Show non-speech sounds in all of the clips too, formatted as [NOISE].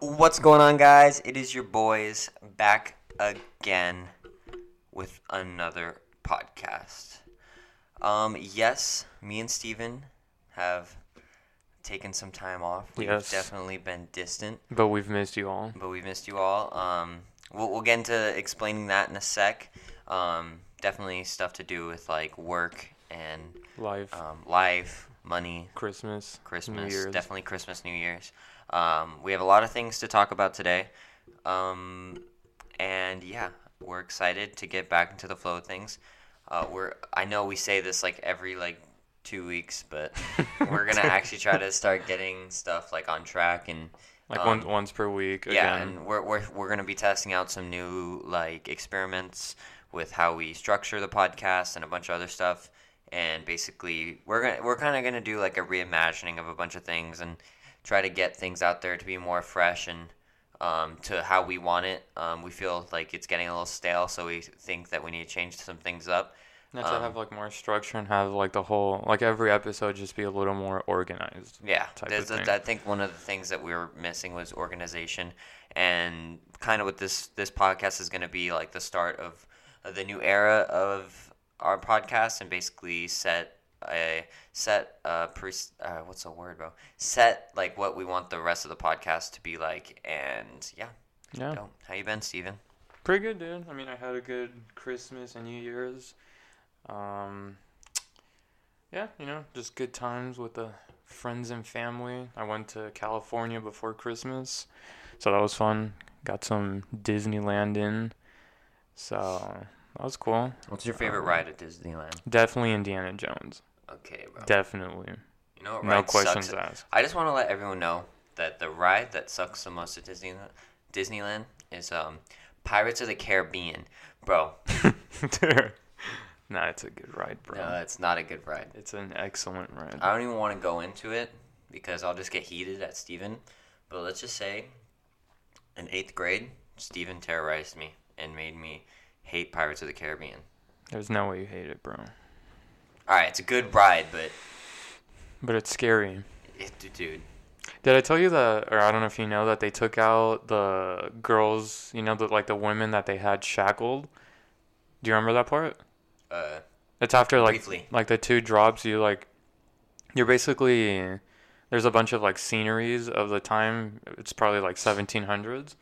What's going on, guys? It is your boys back again with another podcast. Um, yes, me and Steven have taken some time off. We've Yes. definitely been distant, But we've missed you all. but we've missed you all. Um, we'll, we'll get into explaining that in a sec. Um, definitely stuff to do with like work and Life, um, life, money, Christmas, Christmas, New Year's. definitely Christmas, New Year's. Um, we have a lot of things to talk about today, um, and yeah, we're excited to get back into the flow of things. Uh, we're I know we say this like every like two weeks, but [LAUGHS] we're gonna [LAUGHS] actually try to start getting stuff like on track and Like um, once once per week. yeah, again. and we're, we're, we're going to be testing out some new like experiments with how we structure the podcast and a bunch of other stuff. And basically, we're gonna we're kind of gonna do like a reimagining of a bunch of things and try to get things out there to be more fresh and um, to how we want it. Um, we feel like it's getting a little stale, so we think that we need to change some things up. And to um, have like more structure and have like the whole like every episode just be a little more organized. Yeah, type there's of a, thing. I think one of the things that we were missing was organization, and kind of what this this podcast is going to be like the start of, of the new era of our podcast, and basically set a set uh, pre uh what's the word bro set like what we want the rest of the podcast to be like, and yeah, Yeah, go. how you been, Steven? pretty good, dude. I mean, I had a good Christmas and New Year's. Um, yeah, you know, just good times with the friends and family. I went to California before Christmas, so that was fun. Got some Disneyland in, so that was cool. What's your favorite ride at Disneyland? Definitely Indiana Jones. Okay, bro. Definitely. you know what No ride questions sucks? asked. I just want to let everyone know that the ride that sucks the most at Disneyland, Disneyland is um, Pirates of the Caribbean, bro. [LAUGHS] nah, it's a good ride, bro. No, it's not a good ride. It's an excellent ride. I don't even want to go into it because I'll just get heated at Steven. But let's just say, in eighth grade, Steven terrorized me and made me hate Pirates of the Caribbean. There's no way you hate it, bro. All right, it's a good ride, but But it's scary. it, dude, Did I tell you that, or I don't know if you know that they took out the girls, you know, the like the women that they had shackled. Do you remember that part? uh, It's after like Briefly. like the two drops. You like, you're basically there's a bunch of like sceneries of the time. It's probably like 1700s,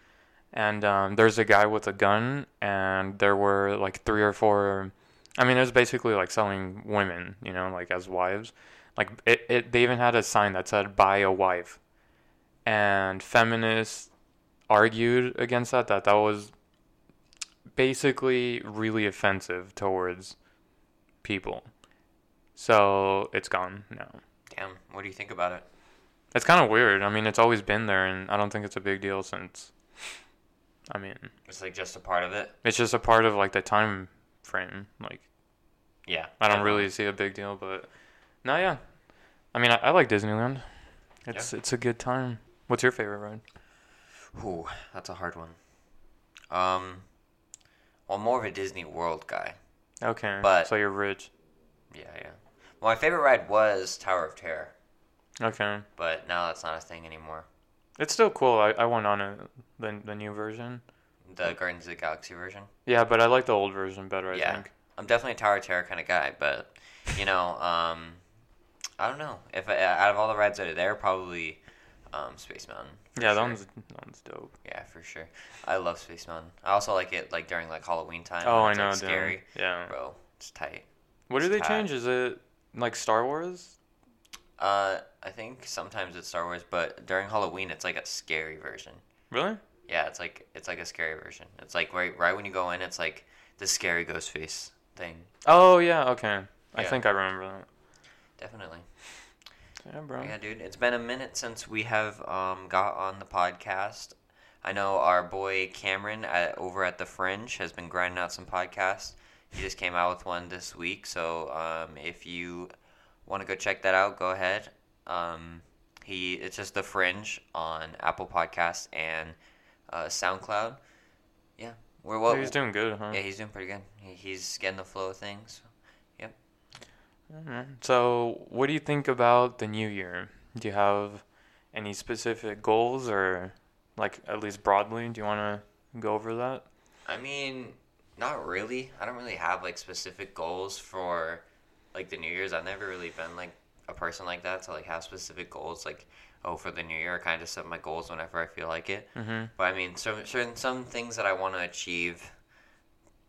and um, there's a guy with a gun, and there were like three or four. I mean, it was basically like selling women, you know, like as wives. Like it, it they even had a sign that said "buy a wife," and feminists argued against that. That that was basically really offensive towards people. So it's gone now. damn, what do you think about it? It's kind of weird. I mean, it's always been there, and I don't think it's a big deal since. I mean, It's like just a part of it. it's just a part of like the time frame. Like, Yeah, I don't definitely. really see a big deal, but no, yeah. I mean, I, I like Disneyland. It's it's a good time. What's your favorite ride? Ooh, that's a hard one. Um, well, I'm more of a Disney World guy. Okay, But- so you're rich. Yeah, yeah. Well, my favorite ride was Tower of Terror, Okay, but now that's not a thing anymore. it's still cool. I, I went on it the the new version. The Guardians of the Galaxy version. Yeah, but I like the old version better. I Yeah. think. I'm definitely a Tower of Terror kind of guy, but you know, um, I don't know if I, out of all the rides that are there, probably um, Space Mountain. Yeah, that one's that one's dope. Yeah, for sure. I love Space Mountain. I also like it like during like Halloween time. Oh, I know. Like, scary, Yeah. bro. It's tight. What do they tight. change? Is it like Star Wars? Uh, I think sometimes it's Star Wars, but during Halloween, it's like a scary version. Really? Yeah, it's like it's like a scary version. It's like right right when you go in, it's like the scary ghost face thing. Oh yeah. Okay. I Yeah. think I remember that. Definitely. Yeah, bro. Yeah, dude. It's been a minute since we have um got on the podcast. I know our boy Cameron at, over at the Fringe has been grinding out some podcasts. He just came out with one this week, so um, if you want to go check that out, go ahead. Um, he it's just the Fringe on Apple Podcasts and uh, SoundCloud. Yeah, we're what? He's doing good, huh? yeah, he's doing pretty good. He, he's getting the flow of things. Alright. So, what do you think about the new year? Do you have any specific goals or like at least broadly? Do you want to go over that? I mean, not really. I don't really have like specific goals for like the New Year's. I've never really been like a person like that to like have specific goals. Like, oh, for the New Year, I kind of set my goals whenever I feel like it. Mm-hmm. But I mean, so certain some things that I want to achieve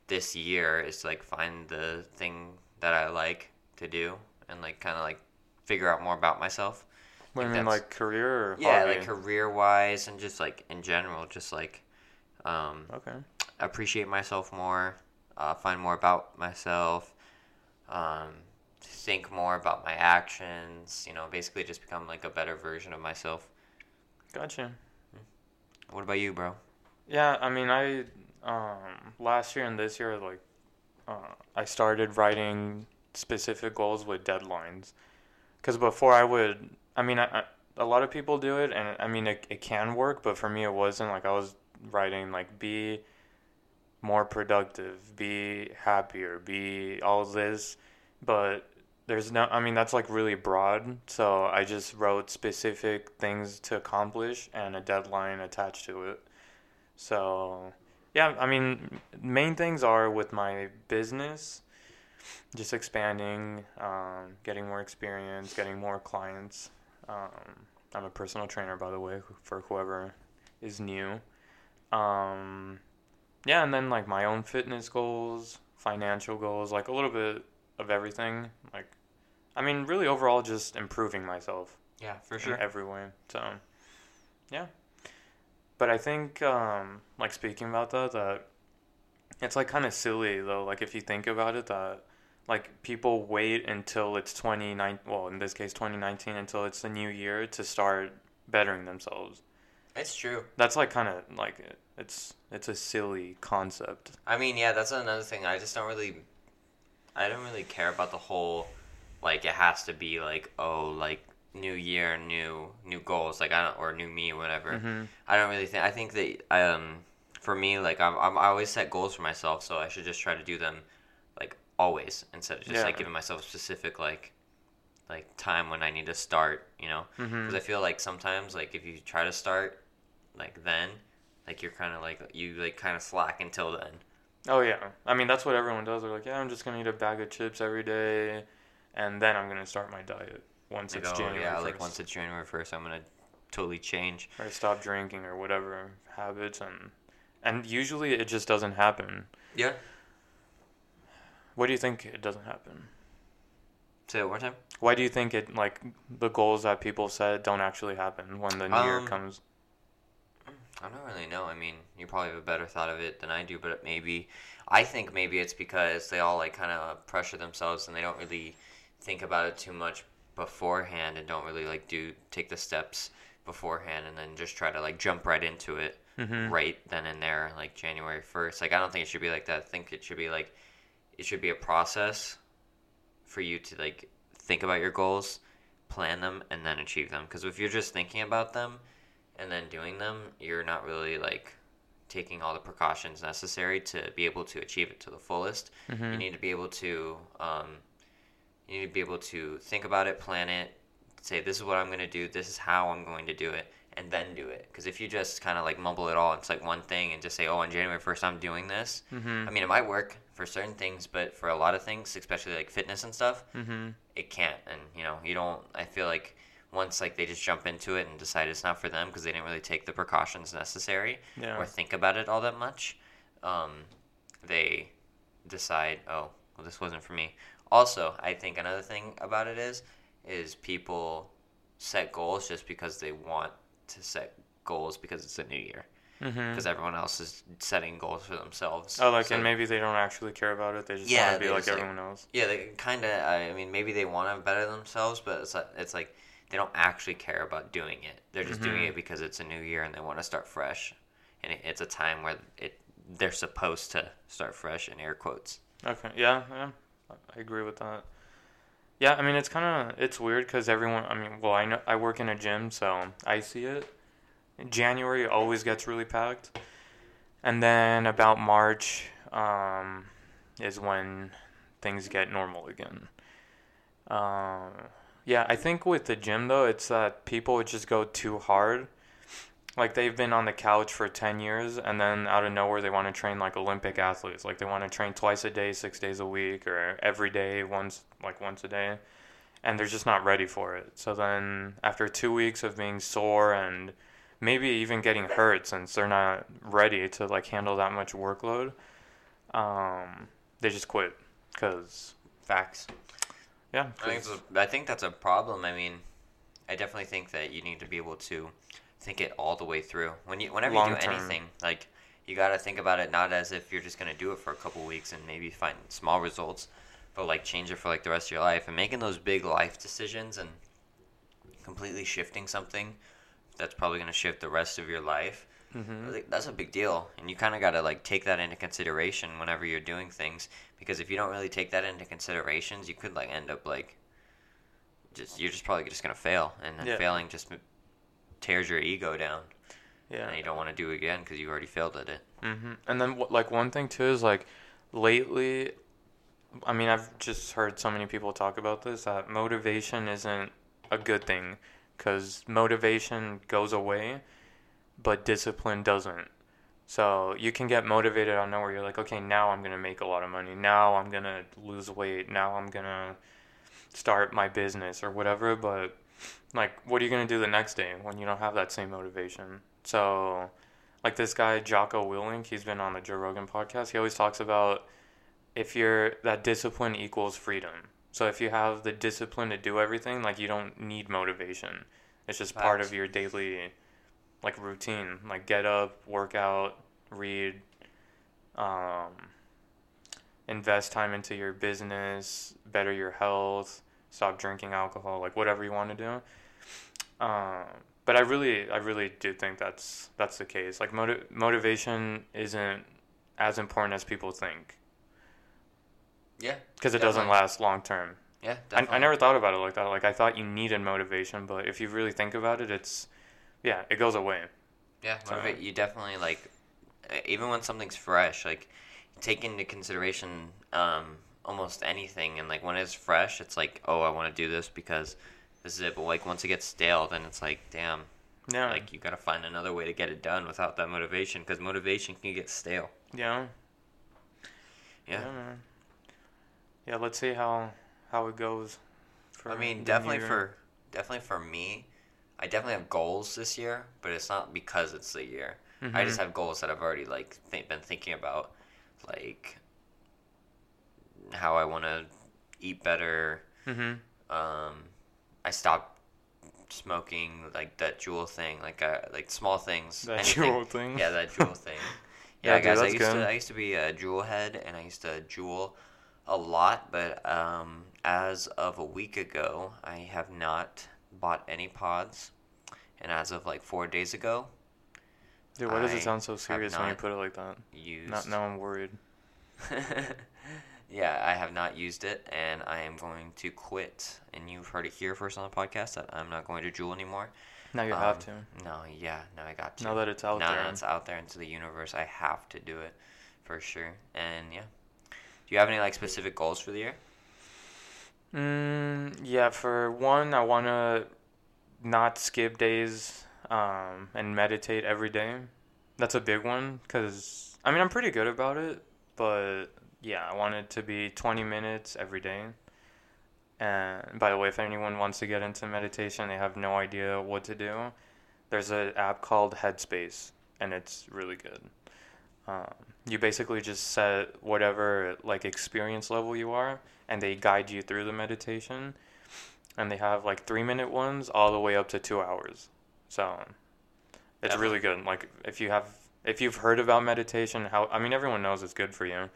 this year is to, like find the thing that I like to do and like kind of like figure out more about myself. What do you Like mean, like career Yeah, hobby? like career wise and just like in general, just like um, okay. appreciate myself more, uh, find more about myself, um, think more about my actions. You know, basically just become like a better version of myself. Gotcha. What about you, bro? Yeah, I mean, I um last year and this year, like, uh, I started writing specific goals with deadlines. Because before I would, I mean, I, I, a lot of people do it, and I mean, it, it can work, but for me, it wasn't. Like, I was writing like be more productive, be happier, be all this, but there's no. I mean, that's like really broad. So I just wrote specific things to accomplish and a deadline attached to it. So, yeah, I mean, main things are with my business, just expanding, um, getting more experience, getting more clients. Um, I'm a personal trainer, by the way, for whoever is new. Um, yeah, and then like my own fitness goals, financial goals, like a little bit of everything. Like, I mean, really overall, just improving myself Yeah, for in sure. every way. So, yeah. But I think, um, like speaking about that, that it's like kind of silly though. Like if you think about it, that like people wait until it's 29 well in this case 2019 until it's the new year to start bettering themselves It's true. that's like kind of like it's it's a silly concept I mean, yeah, that's another thing. I just don't really, I don't really care about the whole, like it has to be like oh like new year, new new goals, like I don't or new me, whatever. mm-hmm. I don't really think. I think that um, for me, like I'm, I'm I always set goals for myself, so I should just try to do them, like always, instead of just Yeah. like giving myself specific like, like time when I need to start. You know, because Mm-hmm. I feel like sometimes like if you try to start, like then, like you're kind of like you like kind of slack until then. Oh yeah i mean that's what everyone does they're like yeah i'm just gonna eat a bag of chips every day and then i'm gonna start my diet once Like, it's oh january yeah, 1st. like once it's January first, I'm gonna totally change. or stop drinking or whatever habits and and usually it just doesn't happen Yeah. what do you think it doesn't happen Say it one more time. why do you think it like the goals that people set don't actually happen when the new year Um, comes I don't really know. I mean, you probably have a better thought of it than I do, but maybe I think maybe it's because they all like kind of pressure themselves and they don't really think about it too much beforehand and don't really like do take the steps beforehand and then just try to like jump right into it mm-hmm. right then and there like January 1st. Like I don't think it should be like that. I think it should be like it should be a process for you to like think about your goals, plan them and then achieve them because if you're just thinking about them and then doing them, you're not really like taking all the precautions necessary to be able to achieve it to the fullest. Mm-hmm. You need to be able to um, you need to be able to think about it, plan it, say this is what I'm going to do, this is how I'm going to do it, and then do it. Because if you just kind of like mumble it all, it's like one thing, and just say, oh, on January first I'm doing this. Mm-hmm. I mean, it might work for certain things, but for a lot of things, especially like fitness and stuff, Mm-hmm. it can't. And you know, you don't. I feel like once like they just jump into it and decide it's not for them because they didn't really take the precautions necessary Yeah. or think about it all that much, um, they decide, oh, well, this wasn't for me. Also, I think another thing about it is, is people set goals just because they want to set goals because it's a new year. Mm-hmm. Because everyone else is setting goals for themselves. Oh, like, So- and maybe they don't actually care about it. They just Yeah, want to be like just, like- everyone else. Yeah, they kind of. I mean, maybe they want to better themselves, but it's like, it's like they don't actually care about doing it. They're just doing Mhm. it because it's a new year and they want to start fresh, and it, it's a time where it they're supposed to start fresh in air quotes. Okay. Yeah. Yeah. I agree with that. Yeah. I mean, it's kind of it's weird because everyone. I mean, well, I know I work in a gym, so I see it. January always gets really packed, and then about March um, is when things get normal again. Um, yeah, I think with the gym though, it's that people would just go too hard, like they've been on the couch for 10 years and then out of nowhere they want to train like olympic athletes. Like they want to train twice a day six days a week or every day once like once a day and they're just not ready for it. So then after two weeks of being sore and maybe even getting hurt since they're not ready to like handle that much workload um, they just quit because Facts. Yeah I think, a- I think that's a problem. I mean, I definitely think that you need to be able to think it all the way through. When you, whenever you do term. anything, like you got to think about it not as if you're just gonna do it for a couple weeks and maybe find small results, but like change it for like the rest of your life and making those big life decisions and completely shifting something that's probably gonna shift the rest of your life. Mhm. Like, that's a big deal, and you kind of got to like take that into consideration whenever you're doing things. Because if you don't really take that into considerations, you could like end up like just you're just probably just gonna fail, and then Yeah. failing just tears your ego down, yeah and you don't want to do it again because you already failed at it. hmm And then, like, one thing too is like, lately, I mean, I've just heard so many people talk about this that motivation isn't a good thing because motivation goes away, but discipline doesn't. So you can get motivated on nowhere. You're like, okay, now I'm gonna make a lot of money. Now I'm gonna lose weight. Now I'm gonna start my business or whatever. But like, what are you gonna do the next day when you don't have that same motivation? So like this guy Jocko Willink, he's been on the Joe Rogan podcast. He always talks about if you're that discipline equals freedom. So if you have the discipline to do everything, like you don't need motivation. It's just part of your daily like routine. Like get up, work out, read, um, invest time into your business, better your health, stop drinking alcohol, like whatever you want to do. Um, but I really, I really do think that's that's the case. Like motiv- motivation isn't as important as people think Yeah, because it doesn't last long term. yeah. I, I never thought about it like that. Like I thought you needed motivation, but if you really think about it, it's yeah, it goes away. Yeah, So- motivate you definitely like even when something's fresh, like take into consideration um, almost anything, and like when it's fresh, it's like oh I want to do this because this is it. But like once it gets stale, then it's like damn, Yeah, like you gotta find another way to get it done without that motivation because motivation can get stale. yeah, Yeah, man. Yeah, let's see how how it goes. For I mean definitely year. for definitely for me, I definitely have goals this year, but it's not because it's the year. I just Mhm. have goals that I've already like th- been thinking about, like how I want to eat better. Mhm. Um, I stopped smoking like that Juul thing, like uh, like small things. that anything. Juul thing. Yeah, that Juul [LAUGHS] thing. Yeah, Yeah, dude, guys, I that's used good. to I used to be a Juul head, and I used to Juul a lot. But um, as of a week ago, I have not bought any pods, and as of like four days ago, Dude, why does I it sound so serious when you put it like that? used. Not now I'm worried. [LAUGHS] yeah, I have not used it, and I am going to quit. And you've heard it here first on the podcast that I'm not going to Juul anymore. Now you Um, have to. No, yeah, now I got to. Now that it's out there. now there. that it's out there into the universe, I have to do it for sure. And yeah, do you have any like specific goals for the year? Mm, yeah, for one, I want to not skip days um, and meditate every day. That's a big one because, I mean, I'm pretty good about it, but yeah, I want it to be 20 minutes every day. And by the way, if anyone wants to get into meditation, they have no idea what to do, there's an app called Headspace, and it's really good. Um, you basically just set whatever like experience level you are, and they guide you through the meditation. And they have like three minute ones all the way up to two hours. So it's Definitely. really good. Like if you have if you've heard about meditation, how I mean everyone knows it's good for you,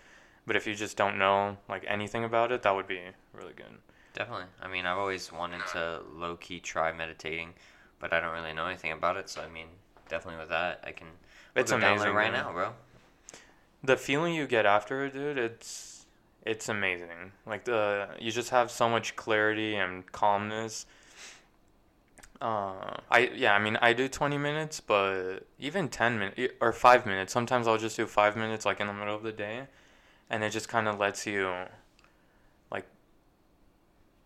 but if you just don't know like anything about it, that would be really good. Definitely. I mean, I've always wanted to low key try meditating, but I don't really know anything about it. So I mean, definitely with that, I can. It's download it amazing right man. now, bro. The feeling you get after it, dude, it's it's amazing. Like the you just have so much clarity and calmness. Uh, I yeah, I mean I do twenty minutes, but even ten minutes or five minutes. Sometimes I'll just do five minutes, like in the middle of the day, and it just kind of lets you, like,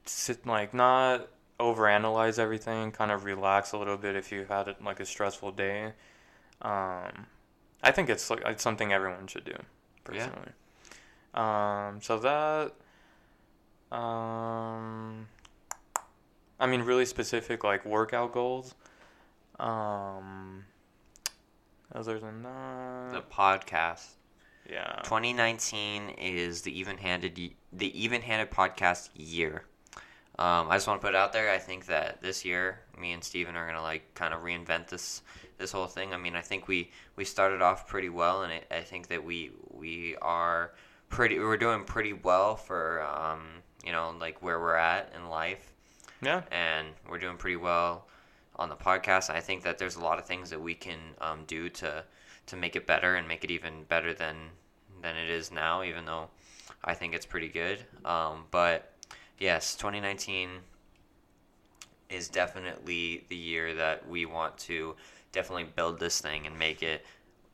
sit like not overanalyze everything, kind of relax a little bit if you've had like a stressful day. Um, I think it's like it's something everyone should do, Yeah. personally. Um, so that, um, I mean, really specific like workout goals. Um, other than that, The podcast. yeah. 2019 is the even-handed the even-handed podcast year. Um, I just want to put it out there. I think that this year, me and Steven are gonna like kind of reinvent this this whole thing. I mean, I think we we started off pretty well, and it, I think that we we are pretty we're doing pretty well for um, you know like where we're at in life Yeah. and we're doing pretty well on the podcast. I think that there's a lot of things that we can um, do to to make it better and make it even better than than it is now. Even though I think it's pretty good, um, but yes, 2019 is definitely the year that we want to definitely build this thing and make it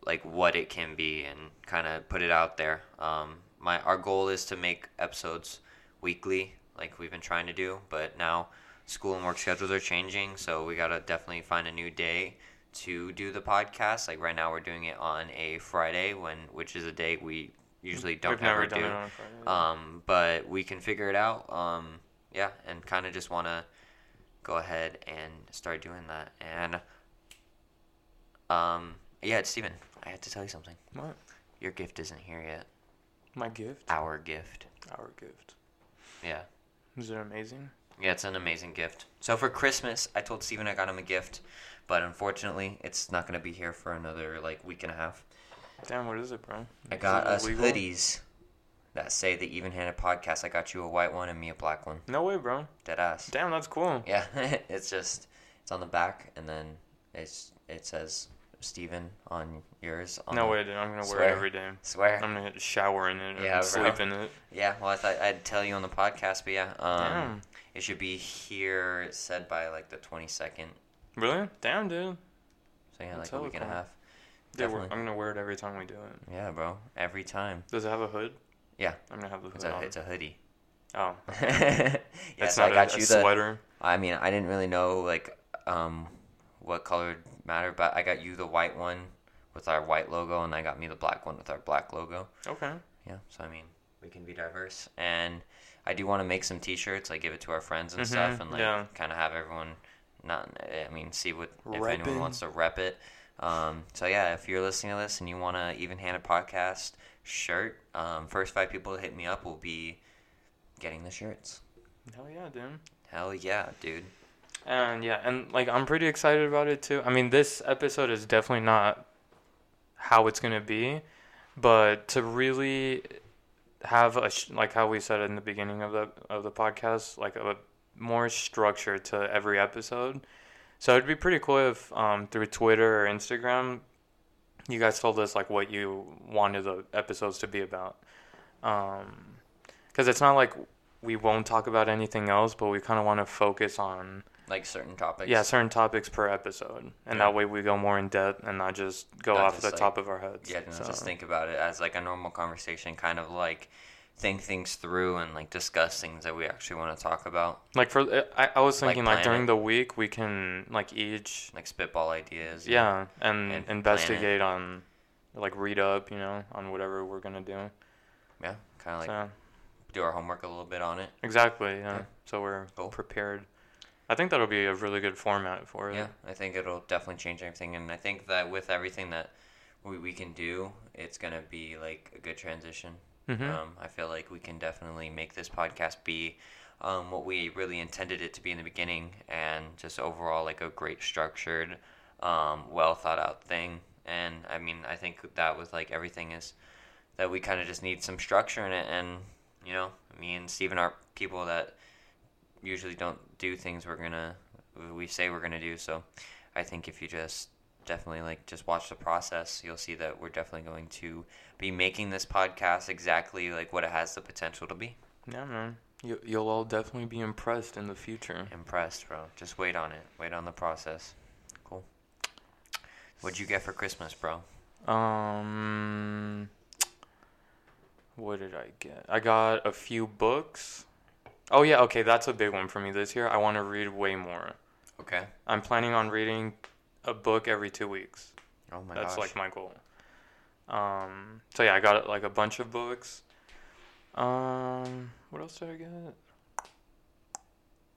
like what it can be and kind of put it out there. Um, my our goal is to make episodes weekly, like we've been trying to do, but now school and work schedules are changing, so we gotta definitely find a new day to do the podcast. Like right now, we're doing it on a Friday, when which is a day we usually don't We've never ever do. Um, but we can figure it out. Um, yeah, and kind of just want to go ahead and start doing that. And um, yeah, Steven, I had to tell you something. what? Your gift isn't here yet. My gift? Our gift. Our gift. Yeah. Is it amazing? Yeah, it's an amazing gift. So for Christmas, I told Steven I got him a gift, but unfortunately, it's not going to be here for another like week and a half. Damn, what is it, bro? I got us illegal? hoodies that say the Even Handed Podcast. I got you a white one and me a black one. No way, bro. Dead ass. Damn, that's cool. [LAUGHS] Yeah, [LAUGHS] it's just it's on the back, and then it's it says Steven on yours. On No way, dude. I'm gonna wear it every day. Swear. I'm gonna shower in it and Yeah, sleep in it. yeah. Well, I thought I'd tell you on the podcast, but yeah. Um, Damn. It should be here. It said by like the twenty second. Really? Damn, dude. So yeah, That's like a week and a half. Dude. I'm gonna wear it every time we do it. Yeah, bro. Every time. Does it have a hood? Yeah. I'm gonna have the hood It's a on. it's a hoodie. oh, [LAUGHS] yeah, it's so I not got a, you a the. sweater. I mean, I didn't really know like um what color mattered, but I got you the white one with our white logo, and I got me the black one with our black logo. Okay. Yeah, so I mean, we can be diverse, and I do want to make some T-shirts, like give it to our friends and Mhm, stuff, and like yeah. kind of have everyone not. I mean, see what if Rep anyone wants to rep it. Um, so yeah, if you're listening to this and you want to even hand a podcast shirt, um, first five people to hit me up will be getting the shirts. Hell yeah, dude. Hell yeah, dude. And yeah, and like I'm pretty excited about it too. I mean, this episode is definitely not how it's gonna be, but to really have a sh- like how we said in the beginning of the of the podcast, like a more structure to every episode. So it'd be pretty cool if um, through Twitter or Instagram, you guys told us like what you wanted the episodes to be about. Um, because it's not like we won't talk about anything else, but we kind of want to focus on Like certain topics. yeah, certain topics per episode, and Yeah. that way we go more in depth and not just go Not off just, the like- top of our heads. Yeah, So- just think about it as like a normal conversation, kind of like think things through and like discuss things that we actually want to talk about, like for uh, I, I was thinking like, plan during the week we can like each like spitball ideas. yeah and, and investigate on like read up you know on whatever we're gonna do. yeah, kind of like so do our homework a little bit on it. exactly yeah. Yeah. So we're Cool. prepared. I think that'll be a really good format for it. Yeah, I think it'll definitely change everything, and I think that with everything that we, we can do, it's gonna be like a good transition. Hmm Um, I feel like we can definitely make this podcast be um, what we really intended it to be in the beginning, and just overall like a great structured, um, well thought out thing. And I mean, I think that with like everything is that we kind of just need some structure in it, and you know, me and Steven are people that usually don't do things we're gonna we say we're gonna do. So I think if you just definitely like just watch the process, you'll see that we're definitely going to be making this podcast exactly like what it has the potential to be. Yeah, man. You you'll all definitely be impressed in the future. Impressed, bro. Just wait on it. Wait on the process. Cool. What'd you get for Christmas, bro? Um, what did I get? I got a few books. Oh yeah, okay, that's a big one for me this year. I want to read way more. Okay. I'm planning on reading a book every two weeks. Oh my gosh. That's gosh. like my goal. Um, so yeah, I got like a bunch of books. Um, what else did I get?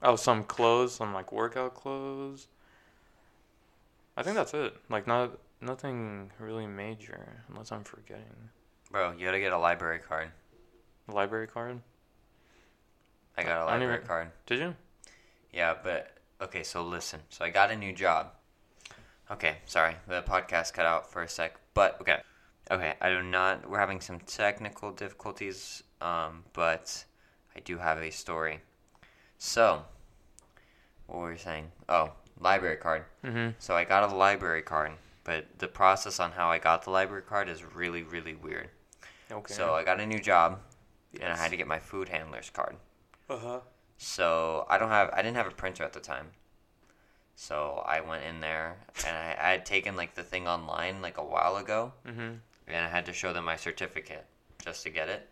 Oh, some clothes, some like workout clothes. I think that's it. Like not nothing really major, unless I'm forgetting. Bro, you gotta get a library card. Library card? I got a library even- card. Did you? Yeah, but okay, so listen. So I got a new job. Okay, sorry. The podcast cut out for a sec. But okay. Okay, I do not we're having some technical difficulties, um, but I do have a story. So what were you saying? Oh, library card. Mm-hmm. So I got a library card, but the process on how I got the library card is really, really weird. Okay. So I got a new job and I had to get my food handler's card. Uh huh. So I don't have I didn't have a printer at the time. So I went in there and I, I had taken like the thing online like a while ago Mm-hmm. and I had to show them my certificate just to get it.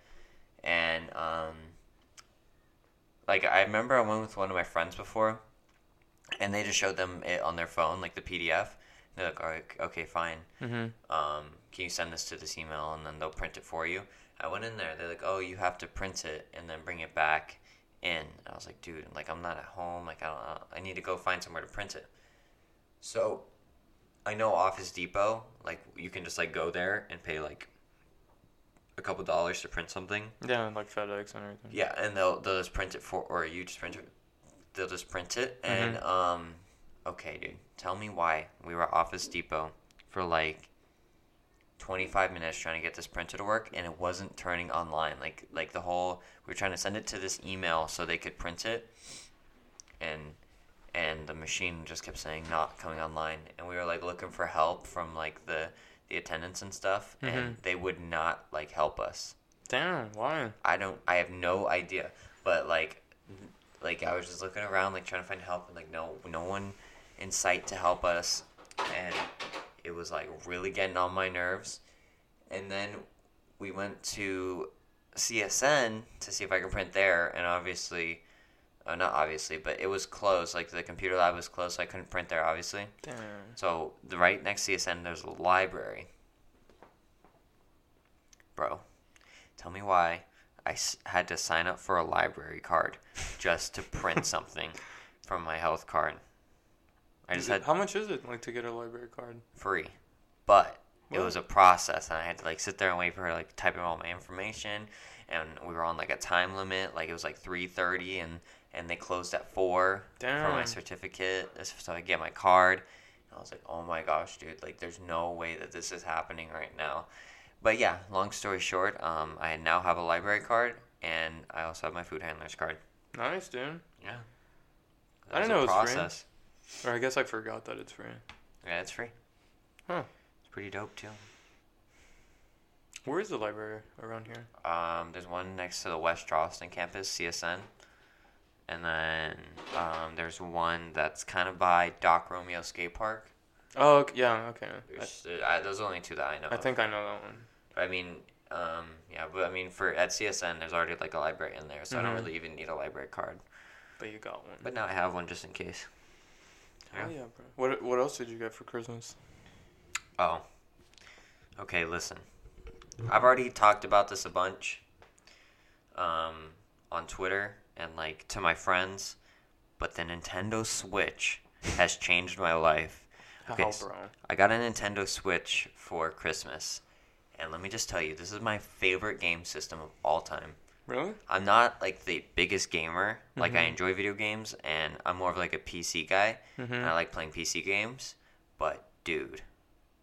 And um like I remember I went with one of my friends before and they just showed them it on their phone, like the PDF. And They're like, All right, okay, fine. Mm-hmm. Um, can you send this to this email and then they'll print it for you? I went in there, they're like, Oh, you have to print it and then bring it back in. I was like, dude, like I'm not at home. Like I don't. I need to go find somewhere to print it. So, I know Office Depot. Like you can just like go there and pay like a couple dollars to print something. Yeah, like FedEx and everything. Yeah, and they'll they'll just print it for, or you just print it. They'll just print it, and um, okay, dude, tell me why we were at Office Depot for like. 25 minutes trying to get this printer to work and it wasn't turning online like like the whole we were trying to send it to this email so they could print it and and the machine just kept saying not coming online and we were like looking for help from like the the attendants and stuff and mm-hmm. they would not like help us Damn. Why? I don't I have no idea. But like like I was just looking around like trying to find help and like no no one in sight to help us and it was like really getting on my nerves. And then we went to CSN to see if I could print there and obviously uh, not obviously, but it was closed. Like the computer lab was closed, so I couldn't print there obviously. Damn. So the right next to CSN, there's a library. Bro, tell me why I s- had to sign up for a library card just to print [LAUGHS] something from my health card. I just it- had How much is it like to get a library card? free, but it was a process, and I had to like sit there and wait for her to, like type in all my information. And we were on like a time limit, like it was like three thirty, and and they closed at four for my certificate, so I get my card. And I was like, oh my gosh, dude, like there's no way that this is happening right now. But yeah, long story short, um, I now have a library card, and I also have my food handler's card. Nice, dude. Yeah, I didn't know it was free. process. Or I guess I forgot that it's free. Yeah, it's free. Huh. It's pretty dope too. Where is the library around here? Um, there's one next to the West Charleston campus, CSN. And then um, there's one that's kind of by Doc Romeo Skate Park. Oh, okay, yeah, okay. I, There's, uh, I, those are only two that I know. I of. think I know that one. I mean, um, yeah, but I mean, for at CSN, there's already like a library in there, so I don't Mhm. really even need a library card. But you got one. But now I have one just in case. Oh yeah, bro. What What else did you get for Christmas? Oh. Okay, listen. I've already talked about this a bunch um, on Twitter and like to my friends, but the Nintendo Switch has changed my life. [LAUGHS] Okay, How, s- bro? I got a Nintendo Switch for Christmas, and let me just tell you, this is my favorite game system of all time. Really? I'm not like the biggest gamer. Like I Mhm. enjoy video games, and I'm more of like a PC guy. Mm-hmm. and I like playing PC games, but dude,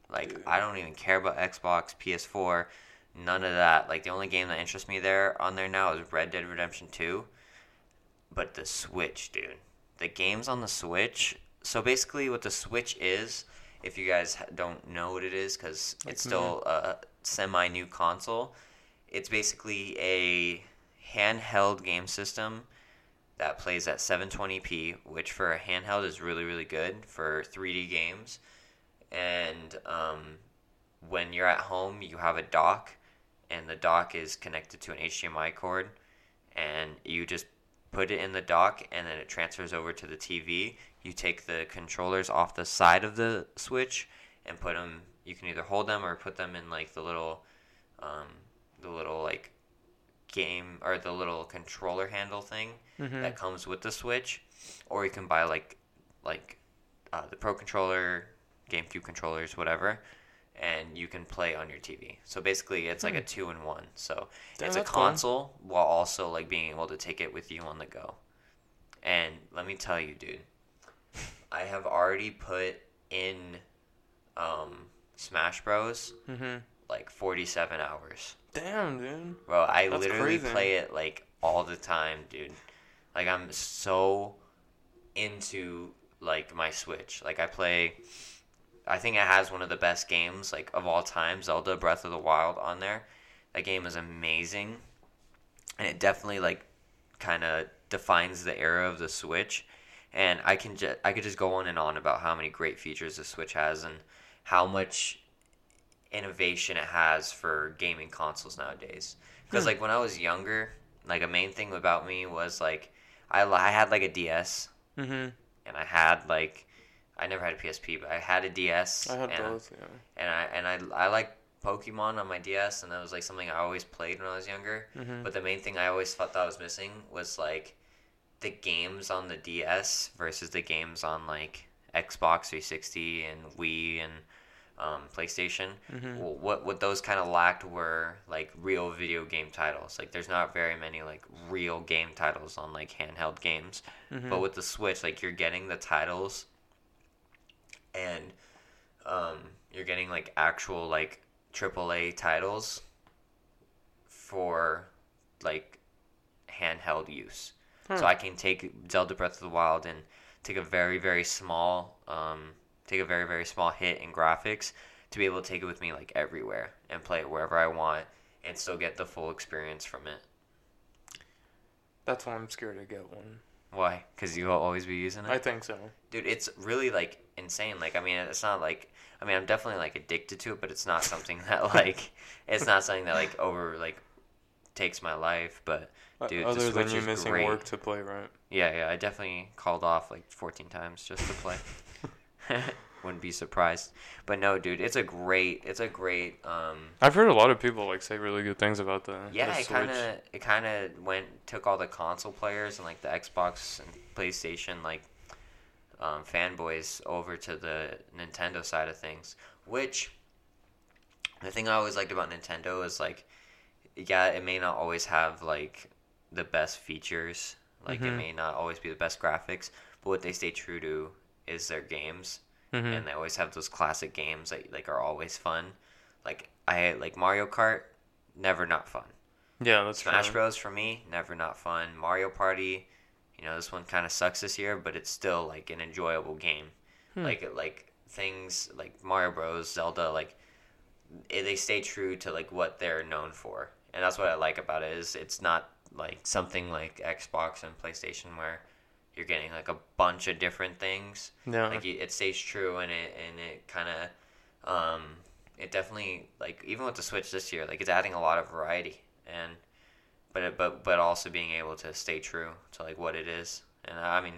like Dude. I don't even care about Xbox, PS4, none of that. Like the only game that interests me there on there now is Red Dead Redemption 2. But the Switch, dude. The games on the Switch. So basically what the Switch is, if you guys don't know what it is cuz Like it's me. still a semi new console, it's basically a handheld game system that plays at 720p, which for a handheld is really, really good for 3D games. And um, when you're at home, you have a dock, and the dock is connected to an HDMI cord, and you just put it in the dock, and then it transfers over to the TV. You take the controllers off the side of the Switch and put them. You can either hold them or put them in like the little, um, the little like game or the little controller handle thing Mhm. that comes with the Switch, or you can buy like like uh, the Pro controller, GameCube controllers, whatever, and you can play on your TV. So basically, it's like a two in one. So Damn, it's a that's cool. console while also like being able to take it with you on the go. And let me tell you, dude, [LAUGHS] I have already put in um, Smash Bros. Mhm. Like forty seven hours. Damn, dude. Bro, I That's literally crazy. play it like all the time, dude. Like I'm so into like my Switch. Like I play I think it has one of the best games like of all time, Zelda Breath of the Wild on there. That game is amazing. And it definitely like kind of defines the era of the Switch. And I can just I could just go on and on about how many great features the Switch has and how much innovation it has for gaming consoles nowadays. Because Hmm. like when I was younger, like a main thing about me was like I, I had like a DS Mhm. and I had like I never had a PSP, but I had a DS. I had and, both. Yeah. and I and I I like Pokemon on my DS, and that was like something I always played when I was younger. Mhm. But the main thing I always thought that I was missing was like the games on the DS versus the games on like Xbox 360 and Wii and um, PlayStation. Mhm. Well, what what those kind of lacked were like real video game titles. Like there's not very many like real game titles on like handheld games. Mhm. But with the Switch, like you're getting the titles, and um, you're getting like actual like AAA titles for like handheld use. So Hmm. I can take Zelda Breath of the Wild and take a very very small um, take a very very small hit in graphics to be able to take it with me like everywhere and play it wherever I want and still get the full experience from it. That's why I'm scared to get one. Why? Because you'll always be using it. I think so. dude it's really like insane like i mean it's not like i mean i'm definitely like addicted to it but it's not something [LAUGHS] that like it's not something that like over like takes my life but O- Dude, the Other than Switch you is missing great. work to play, right? yeah yeah i definitely called off like 14 times just to play [LAUGHS] [LAUGHS] wouldn't be surprised but no dude it's a great it's a great um I've heard a lot of people like say really good things about the yeah the it kind of it kind of went took all the console players and like the xbox and playstation like um, fanboys over to the nintendo side of things which the thing i always liked about nintendo is like yeah it may not always have like the best features like it Mhm. may not always be the best graphics but what they stay true to is their games Mhm. and they always have those classic games that like are always fun like i like mario kart never not fun yeah, that's Smash true. Bros for me, never not fun. Mario Party, you know, this one kind of sucks this year, but it's still like an enjoyable game. Hmm. Like like things like Mario Bros, Zelda, like they stay true to like what they're known for, and that's what I like about it. Is it's not like something like Xbox and PlayStation where you're getting like a bunch of different things. No, like you- it stays true and it and it kind of um it definitely like even with the switch this year like it's adding a lot of variety and but it, but but also being able to stay true to like what it is. And i mean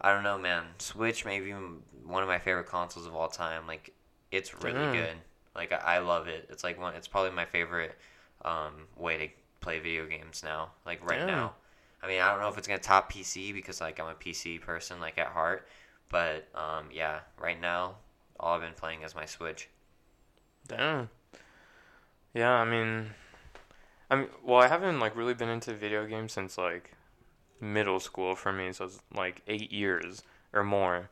i don't know man. Switch maybe one of my favorite consoles of all time. Like it's really Damn. good. Like I, I love it. It's like one it's probably my favorite um way to play video games now like right Damn. now I mean, I don't know if it's gonna top PC because like I'm a PC person like at heart, but um, yeah, right now all I've been playing is my Switch. Damn. Yeah, I mean, I mean, well, I haven't like really been into video games since like middle school for me, so it's like eight years or more,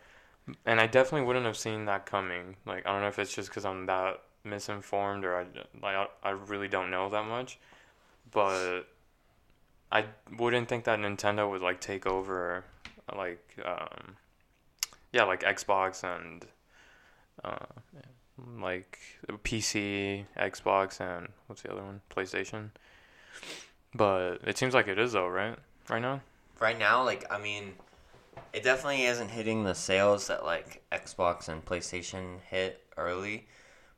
and I definitely wouldn't have seen that coming. Like, I don't know if it's just because I'm that misinformed or I like I, I really don't know that much, but I wouldn't think that Nintendo would like take over, like, um, yeah, like Xbox and. Uh, like PC, Xbox, and what's the other one? PlayStation. But it seems like it is though, right? Right now. Right now, like I mean, it definitely isn't hitting the sales that like Xbox and PlayStation hit early,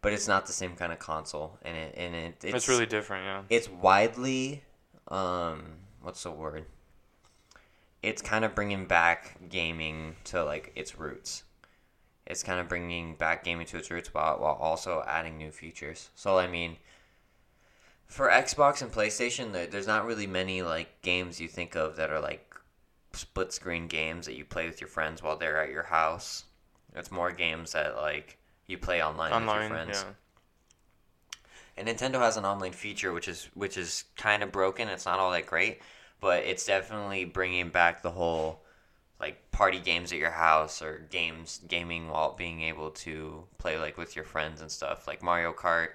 but it's not the same kind of console, and it and it It's, it's, really different, yeah. it's widely um what's the word it's kind of bringing back gaming to like its roots. It's kind of bringing back gaming to its roots while while also adding new features. So I mean, for Xbox and PlayStation, there, there's not really many like games you think of that are like split screen games that you play with your friends while they're at your house. It's more games that like you play online, with your friends. yeah. And Nintendo has an online feature which is which is kind of broken. It's not all that great, but it's definitely bringing back the whole like party games at your house or games gaming while being able to play like with your friends and stuff like Mario Kart,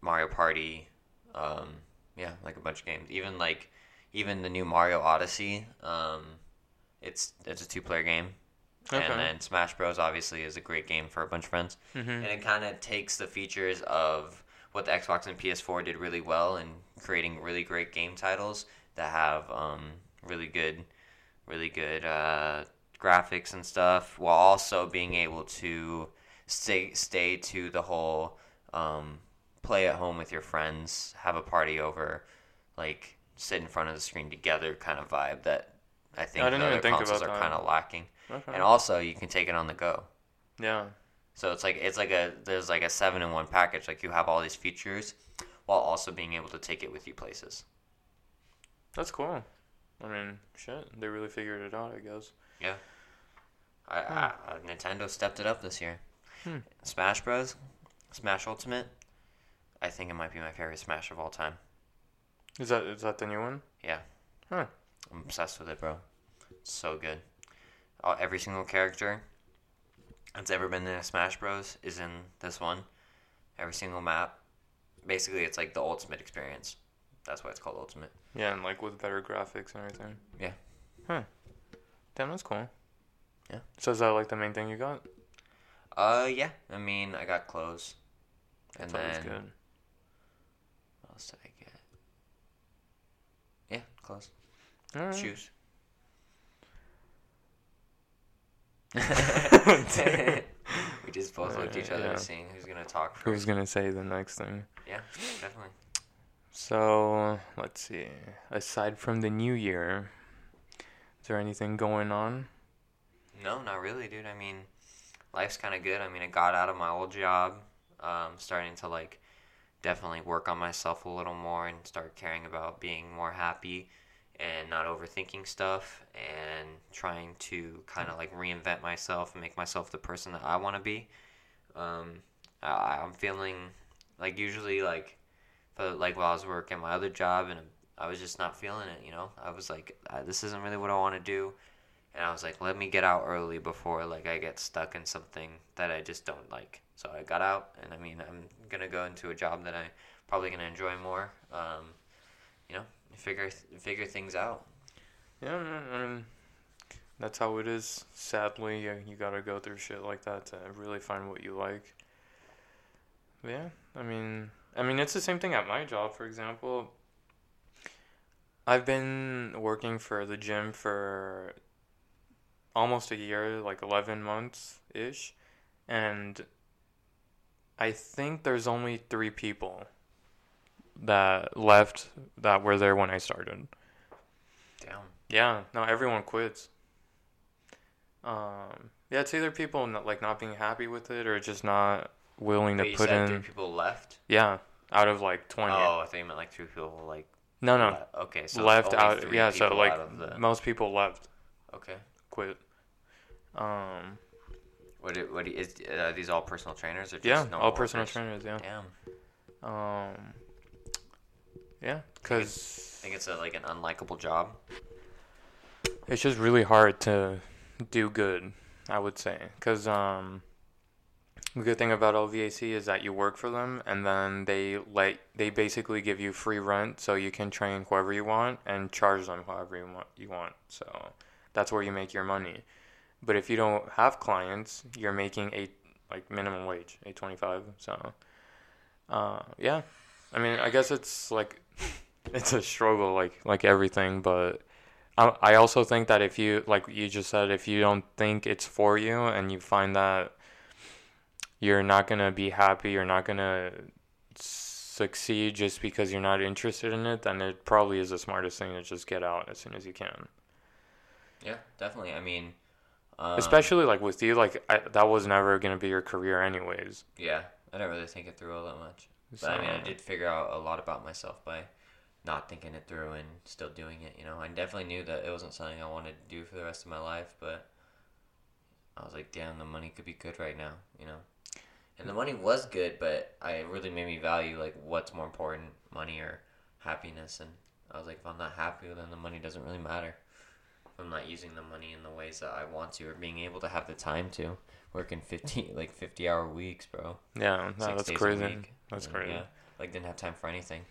Mario Party, um, yeah, like a bunch of games. Even like even the new Mario Odyssey, um, it's it's a two player game. Okay. And then Smash Bros. obviously is a great game for a bunch of friends Mm-hmm. and it kind of takes the features of what the Xbox and PS4 did really well in creating really great game titles that have um, really good, really good uh, graphics and stuff, while also being able to stay stay to the whole um, play at home with your friends, have a party over, like sit in front of the screen together kind of vibe that I think I the other consoles are kind of lacking. Okay. And also, you can take it on the go. yeah. So it's like it's like a there's like a seven in one package. Like you have all these features while also being able to take it with you places. That's cool. I mean, shit, they really figured it out, I guess. I, I, uh, Nintendo stepped it up this year. Hmm. Smash Bros, Smash Ultimate. I think it might be my favorite Smash of all time. Is that is that the new one? Yeah. Huh. I'm obsessed with it, bro. It's so good. All, every single character that's ever been in a Smash Bros is in this one. Every single map. Basically, it's like the ultimate experience. That's why it's called Ultimate. Yeah, and like with better graphics and everything. Yeah. Huh. Damn, that's cool. Yeah. So is that like the main thing you got? Uh, yeah. I mean, I got clothes. And That's then, good. what else did I get? Yeah, clothes. All right. Shoes. We just both looked at each other Yeah. seeing who's gonna talk Who's gonna say the next thing? Yeah, definitely. So let's see. Aside from the new year, is there anything going on? No, not really, dude. I mean, life's kind of good. I mean, I got out of my old job, um, starting to like definitely work on myself a little more and start caring about being more happy and not overthinking stuff and trying to kind of like reinvent myself and make myself the person that I want to be. Um, I, I'm feeling like usually like, like while I was working my other job and I was just not feeling it. You know, I was like, this isn't really what I want to do and I was like, let me get out early before like I get stuck in something that I just don't like. So I got out, and I mean, I'm gonna go into a job that I probably gonna enjoy more. Um, figure figure things out. Yeah, I mean, that's how it is. Sadly, you, gotta go through shit like that to really find what you like. But yeah, I mean, I mean, it's the same thing at my job. For example, I've been working for the gym for almost a year, like eleven months ish, and I think there's only three people that left that were there when I started. Damn. Yeah, no, everyone quits. Um, yeah, it's either people not, like not being happy with it or just not willing But to you put said in. three people left. Yeah, out of like twenty. Oh, I think you meant like three people like. no, no, le- okay, so left out. Yeah, so like the- most people left, okay. quit. Um, What? do- What do is? Are these all personal trainers or just yeah, all personal trainers. Yeah. Damn. Um, yeah, because I think it's a, like an unlikable job. it's just really hard to do good. I would say, because um, the good thing about LVAC is that you work for them, and then they let they basically give you free rent, so you can train whoever you want and charge them however you want. You want. So that's where you make your money. But if you don't have clients, you're making a like minimum wage, eight twenty five. So, uh, yeah, I mean, I guess it's like it's a struggle, like like everything, but. I I also think that if you like you just said if you don't think it's for you and you find that you're not gonna be happy you're not gonna succeed just because you're not interested in it then it probably is the smartest thing to just get out as soon as you can Yeah, definitely. I mean, um, Especially like with you, like I, that was never gonna be your career anyways. yeah, I didn't really think it through all that much. But I mean, I did figure out a lot about myself by not thinking it through and still doing it. You know, I definitely knew that it wasn't something I wanted to do for the rest of my life, but I was like, damn, the money could be good right now. You know, and the money was good, but I it really made me value like what's more important, money or happiness. And I was like, if I'm not happy, then the money doesn't really matter. If I'm not using the money in the ways that I want to, or being able to have the time to, working 15 [LAUGHS] like fifty hour weeks, bro Yeah, no, that's crazy. That's And, crazy. Yeah, like didn't have time for anything.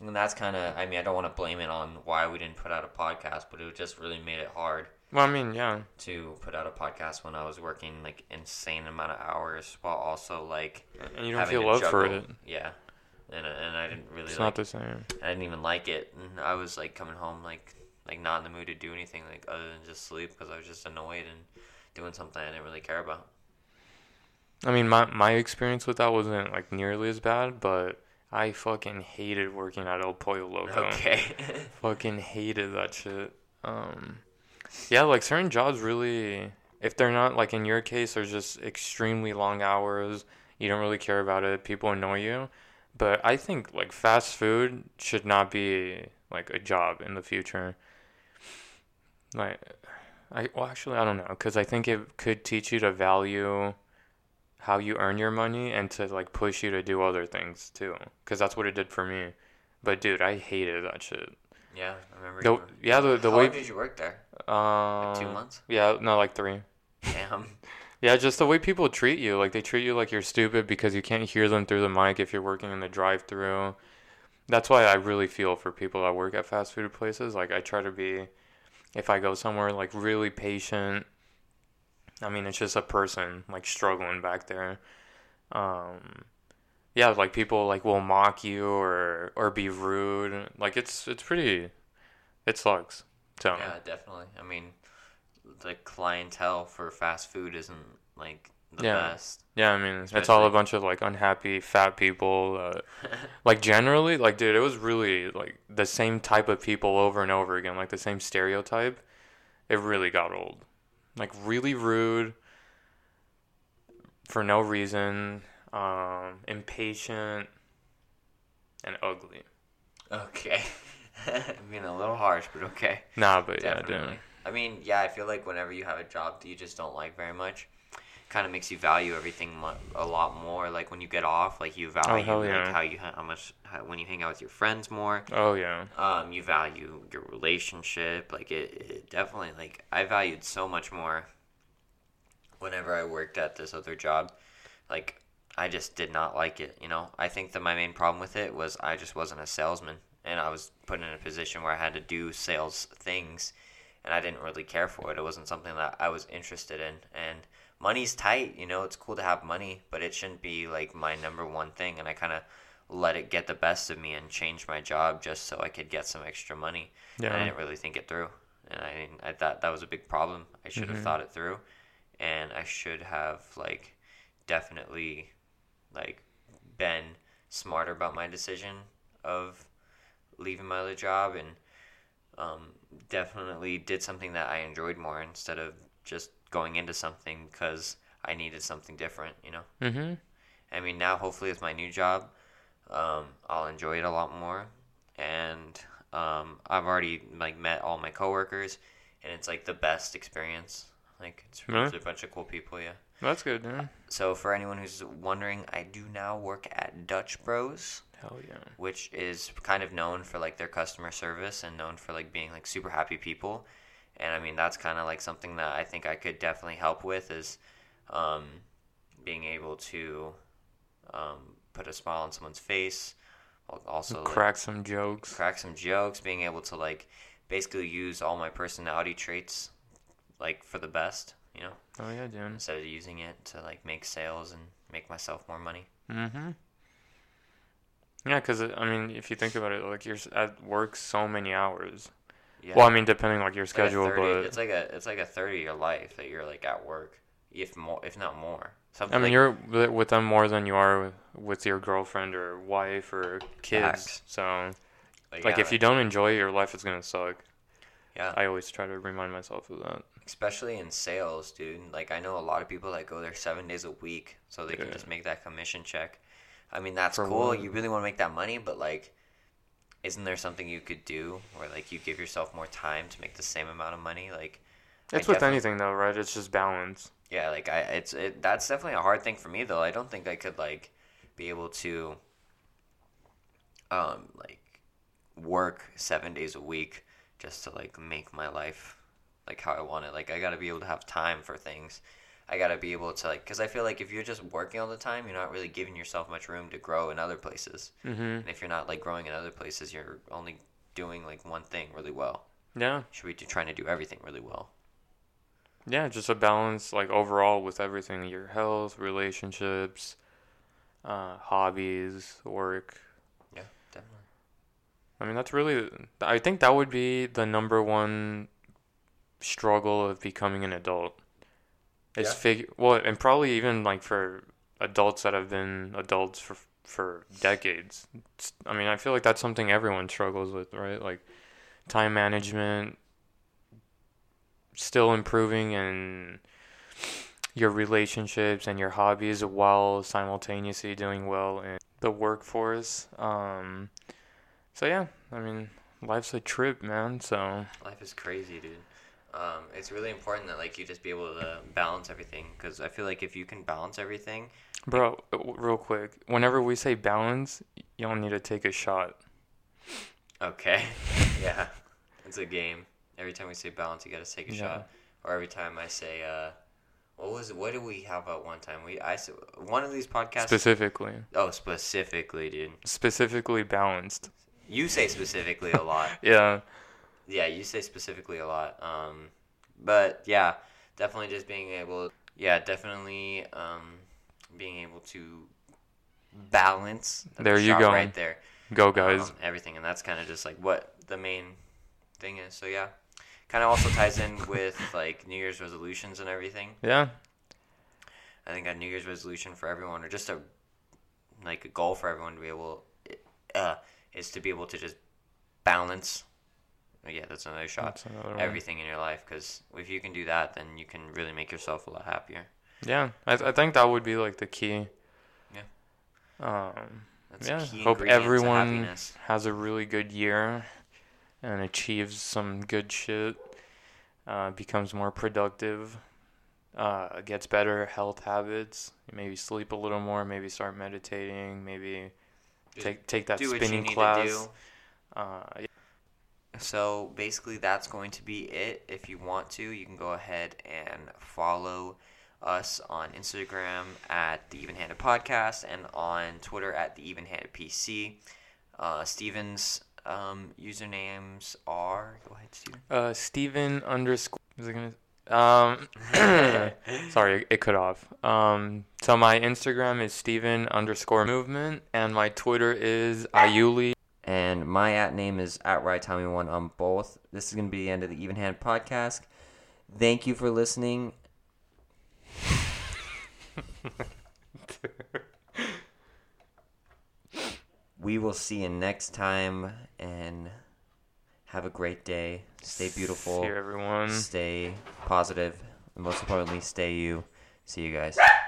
And that's kind of, I mean, I don't want to blame it on why we didn't put out a podcast, but it just really made it hard Well, I mean, yeah, to put out a podcast when I was working like insane amount of hours while also like and you don't feel love for it. Yeah, and uh, and I didn't really It's like, not the same. I didn't even like it, and I was like coming home like like not in the mood to do anything like other than just sleep because I was just annoyed and doing something I didn't really care about. I mean, my my experience with that wasn't like nearly as bad, but I fucking hated working at El Pollo Loco. Okay. [LAUGHS] Fucking hated that shit. Um, yeah, like certain jobs really, if they're not like in your case, they're just extremely long hours. You don't really care about it. People annoy you. But I think like fast food should not be like a job in the future. Like, I well actually I don't know because I think it could teach you to value how you earn your money and to like push you to do other things too. Because that's what it did for me. But dude, I hated that shit. yeah, I remember. The, you yeah, the the How way long did you work there? um, Like two months. Yeah, no, like three. Damn. [LAUGHS] Yeah, just the way people treat you. Like they treat you like you're stupid because you can't hear them through the mic if you're working in the drive-through. That's why I really feel for people that work at fast food places. Like I try to be, if I go somewhere, like really patient. I mean, it's just a person like struggling back there. Um, yeah, like people like will mock you or or be rude. Like it's it's pretty, it sucks. So Yeah, definitely. I mean, the clientele for fast food isn't like the Yeah. best. Yeah, I mean, it's all a bunch of like unhappy fat people. Uh, like generally, like dude, it was really like the same type of people over and over again, like the same stereotype. It really got old. Like really rude for no reason, um, impatient, and ugly. Okay. [LAUGHS] I Being a little harsh, but okay. Nah, but yeah, Definitely. dude. I mean, yeah, I feel like whenever you have a job that you just don't like very much, kind of makes you value everything a lot more. Like when you get off, like you value Oh, hell like how you how much how, when you hang out with your friends more. Oh yeah. um, you value your relationship. Like it, it definitely like I valued so much more whenever I worked at this other job. Like I just did not like it. You know, I think that my main problem with it was I just wasn't a salesman, and I was put in a position where I had to do sales things, and I didn't really care for it. It wasn't something that I was interested in, and money's tight. You know, it's cool to have money, but it shouldn't be like my number one thing. And I kind of let it get the best of me and change my job just so I could get some extra money. And I didn't really think it through, and I I thought that was a big problem. I should have Mhm. thought it through, and I should have like definitely like been smarter about my decision of leaving my other job and um, definitely did something that I enjoyed more instead of just going into something because I needed something different, you know. Mhm. I mean, now hopefully with my new job, um, I'll enjoy it a lot more, and um, I've already like met all my coworkers, and it's like the best experience. Like it's, Really? it's a bunch of cool people, yeah. That's good, dude. So for anyone who's wondering, I do now work at Dutch Bros, Hell yeah. which is kind of known for like their customer service and known for like being like super happy people. And I mean that's kind of like something that I think I could definitely help with is um, being able to um, put a smile on someone's face, al- also like, Crack some jokes. crack some jokes, being able to like basically use all my personality traits like for the best, you know Oh yeah, dude. instead of using it to like make sales and make myself more money. Mm-hmm. Yeah, because I mean, if you think about it, like you're at work so many hours. Yeah. Well, I mean, depending like your It's like schedule, 30 but it's like a it's like a third of your life that you're like at work, if more if not more. Something I mean, like, you're with them more than you are with, with your girlfriend or wife or kids. Facts. So, like, like, yeah, if you don't enjoy it, your life is gonna suck. Yeah. I always try to remind myself of that. Especially in sales, dude. Like I know a lot of people that go there seven days a week, so they can just make that commission check. I mean, that's For cool. what? You really want to make that money, but like, isn't there something you could do where like you give yourself more time to make the same amount of money? Like, I It's with anything though, right? It's just balance. Yeah, like I, it's it. That's definitely a hard thing for me though. I don't think I could like be able to, um, like work seven days a week just to like make my life like how I want it. Like I gotta be able to have time for things. I gotta be able to like, cause I feel like if you're just working all the time, you're not really giving yourself much room to grow in other places. hmm And if you're not like growing in other places, you're only doing like one thing really well. Yeah, should be trying to do everything really well. yeah, just a balance like overall with everything: your health, relationships, uh, hobbies, work. Yeah, definitely. I mean, that's really. I think that would be the number one struggle of becoming an adult. Is Yeah. figure well, and probably even like for adults that have been adults for for decades. It's, I mean, I feel like that's something everyone struggles with, right? Like time management, still improving and your relationships and your hobbies while simultaneously doing well in the workforce. Um, so yeah, I mean, life's a trip, man. So Life is crazy, dude. Um, it's really important that like you just be able to balance everything because I feel like if you can balance everything, Bro, uh, real quick. Whenever we say balance, y'all need to take a shot. okay, [LAUGHS] yeah, it's a game. Every time we say balance, you got to take a Yeah. shot. Or every time I say, uh, what was? What did we have at one time? We I one of these podcasts. Specifically. oh, specifically, dude. Specifically balanced. You say specifically a lot. [LAUGHS] Yeah. Yeah, you say specifically a lot. Um, but yeah, definitely just being able. Yeah, definitely um, being able to balance. There you go. Right there. Go, guys. um, everything, and that's kind of just like what the main thing is. So yeah, kind of also ties in with like New Year's resolutions and everything. yeah. I think a New Year's resolution for everyone, or just a like a goal for everyone to be able, uh, is to be able to just balance. Yeah, that's another shot. That's another. Everything in your life, because if you can do that, then you can really make yourself a lot happier. Yeah. I, I think that would be like the key. Yeah. Um, That's Yeah, key hope everyone- has a really good year and achieves some good shit. Uh, becomes more productive. Uh, gets better health habits. Maybe sleep a little more. Maybe start meditating. Maybe Just take take that do what you spinning need class. to do. Uh, yeah. So basically, that's going to be it. If you want to, you can go ahead and follow us on Instagram at the Even Handed Podcast and on Twitter at the Even Handed PC. Uh, Steven's um, usernames are. Go ahead, Steven. Uh, Steven underscore. Is it gonna? Um, [COUGHS] sorry, it cut off. Um, so my Instagram is Steven underscore movement, and my Twitter is Iuele. And my at name is at right Tommy one on both. This is going to be the end of the Even Hand podcast. Thank you for listening. we will see you next time and have a great day. Stay beautiful. See you, everyone. Stay. And most importantly, stay you. See you guys.